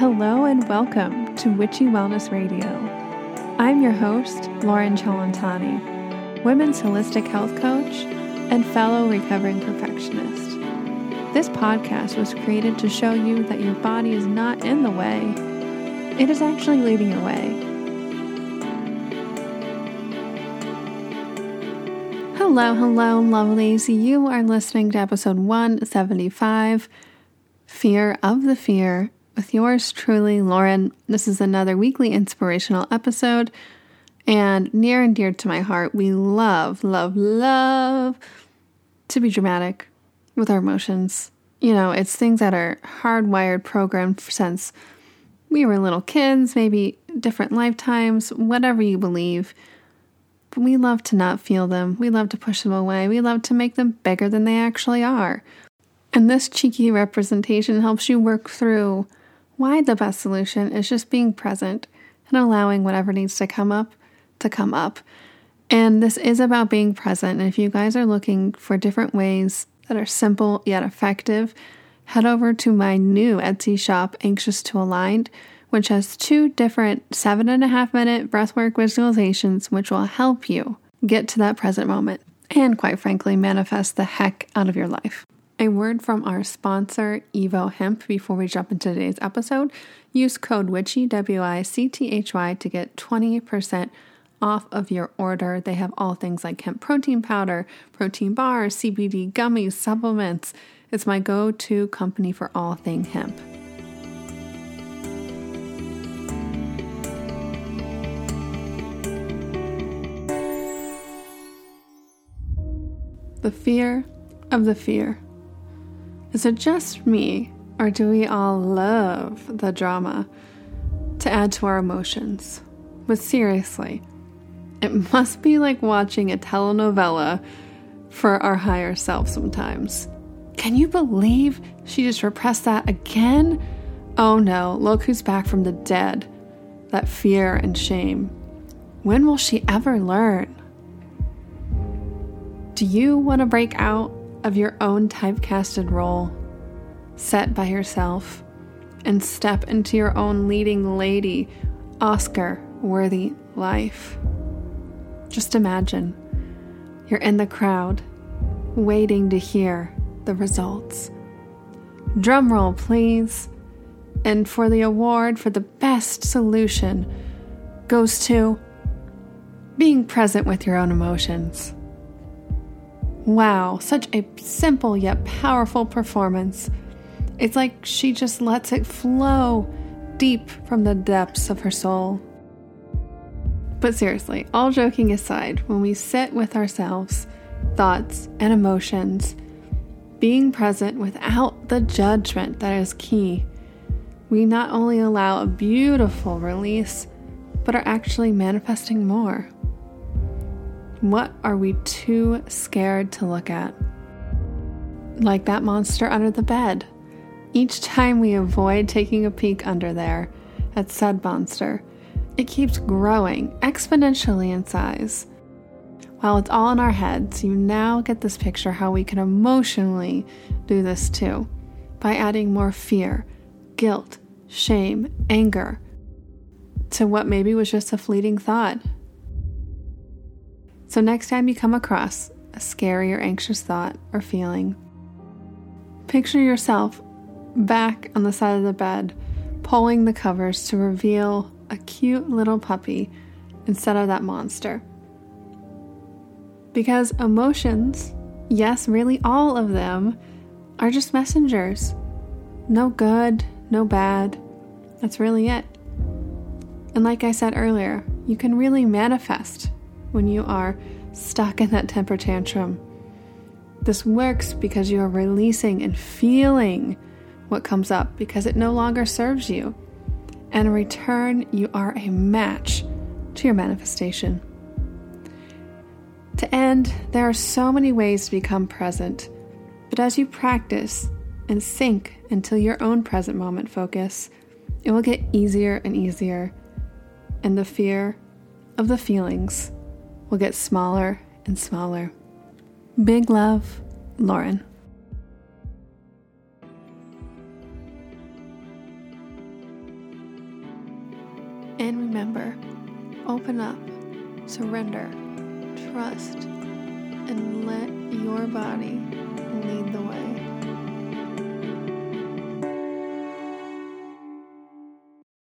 Hello and welcome to Witchy Wellness Radio. I'm your host, Lauren Chalantani, women's holistic health coach and fellow recovering perfectionist. This podcast was created to show you that your body is not in the way, it is actually leading your way. Hello, hello, lovelies. You are listening to episode 175 Fear of the Fear with yours truly, Lauren. This is another weekly inspirational episode and near and dear to my heart. We love, love, love to be dramatic with our emotions. You know, it's things that are hardwired, programmed since we were little kids, maybe different lifetimes, whatever you believe. But we love to not feel them. We love to push them away. We love to make them bigger than they actually are. And this cheeky representation helps you work through why the best solution is just being present and allowing whatever needs to come up to come up. And this is about being present. And if you guys are looking for different ways that are simple yet effective, head over to my new Etsy shop, Anxious to Aligned, which has two different seven and a half minute breathwork visualizations, which will help you get to that present moment and, quite frankly, manifest the heck out of your life. A word from our sponsor, Evo Hemp, before we jump into today's episode. Use code WICHY, W I C T H Y, to get 20% off of your order. They have all things like hemp protein powder, protein bars, CBD gummies, supplements. It's my go to company for all thing hemp. The fear of the fear. Is it just me, or do we all love the drama to add to our emotions? But seriously, it must be like watching a telenovela for our higher self sometimes. Can you believe she just repressed that again? Oh no, look who's back from the dead. That fear and shame. When will she ever learn? Do you want to break out of your own typecasted role set by yourself and step into your own leading lady, Oscar worthy life? Just imagine you're in the crowd, waiting to hear the results. Drum roll, please. And for the award for the best solution goes to being present with your own emotions. Wow, such a simple yet powerful performance. It's like she just lets it flow deep from the depths of her soul. But seriously, all joking aside, when we sit with ourselves, thoughts, and emotions, being present without the judgment that is key, we not only allow a beautiful release, but are actually manifesting more. What are we too scared to look at? Like that monster under the bed. Each time we avoid taking a peek under there at said monster, it keeps growing exponentially in size. While it's all in our heads, you now get this picture how we can emotionally do this too by adding more fear, guilt, shame, anger to what maybe was just a fleeting thought. So, next time you come across a scary or anxious thought or feeling, picture yourself back on the side of the bed, pulling the covers to reveal a cute little puppy instead of that monster. Because emotions, yes, really all of them, are just messengers. No good, no bad. That's really it. And like I said earlier, you can really manifest when you are stuck in that temper tantrum. This works because you are releasing and feeling what comes up because it no longer serves you. And in return, you are a match to your manifestation. To end, there are so many ways to become present, but as you practice and sink into your own present moment focus, it will get easier and easier, and the fear of the feelings will get smaller and smaller. Big love, Lauren. And remember, open up, surrender, trust, and let your body lead the way.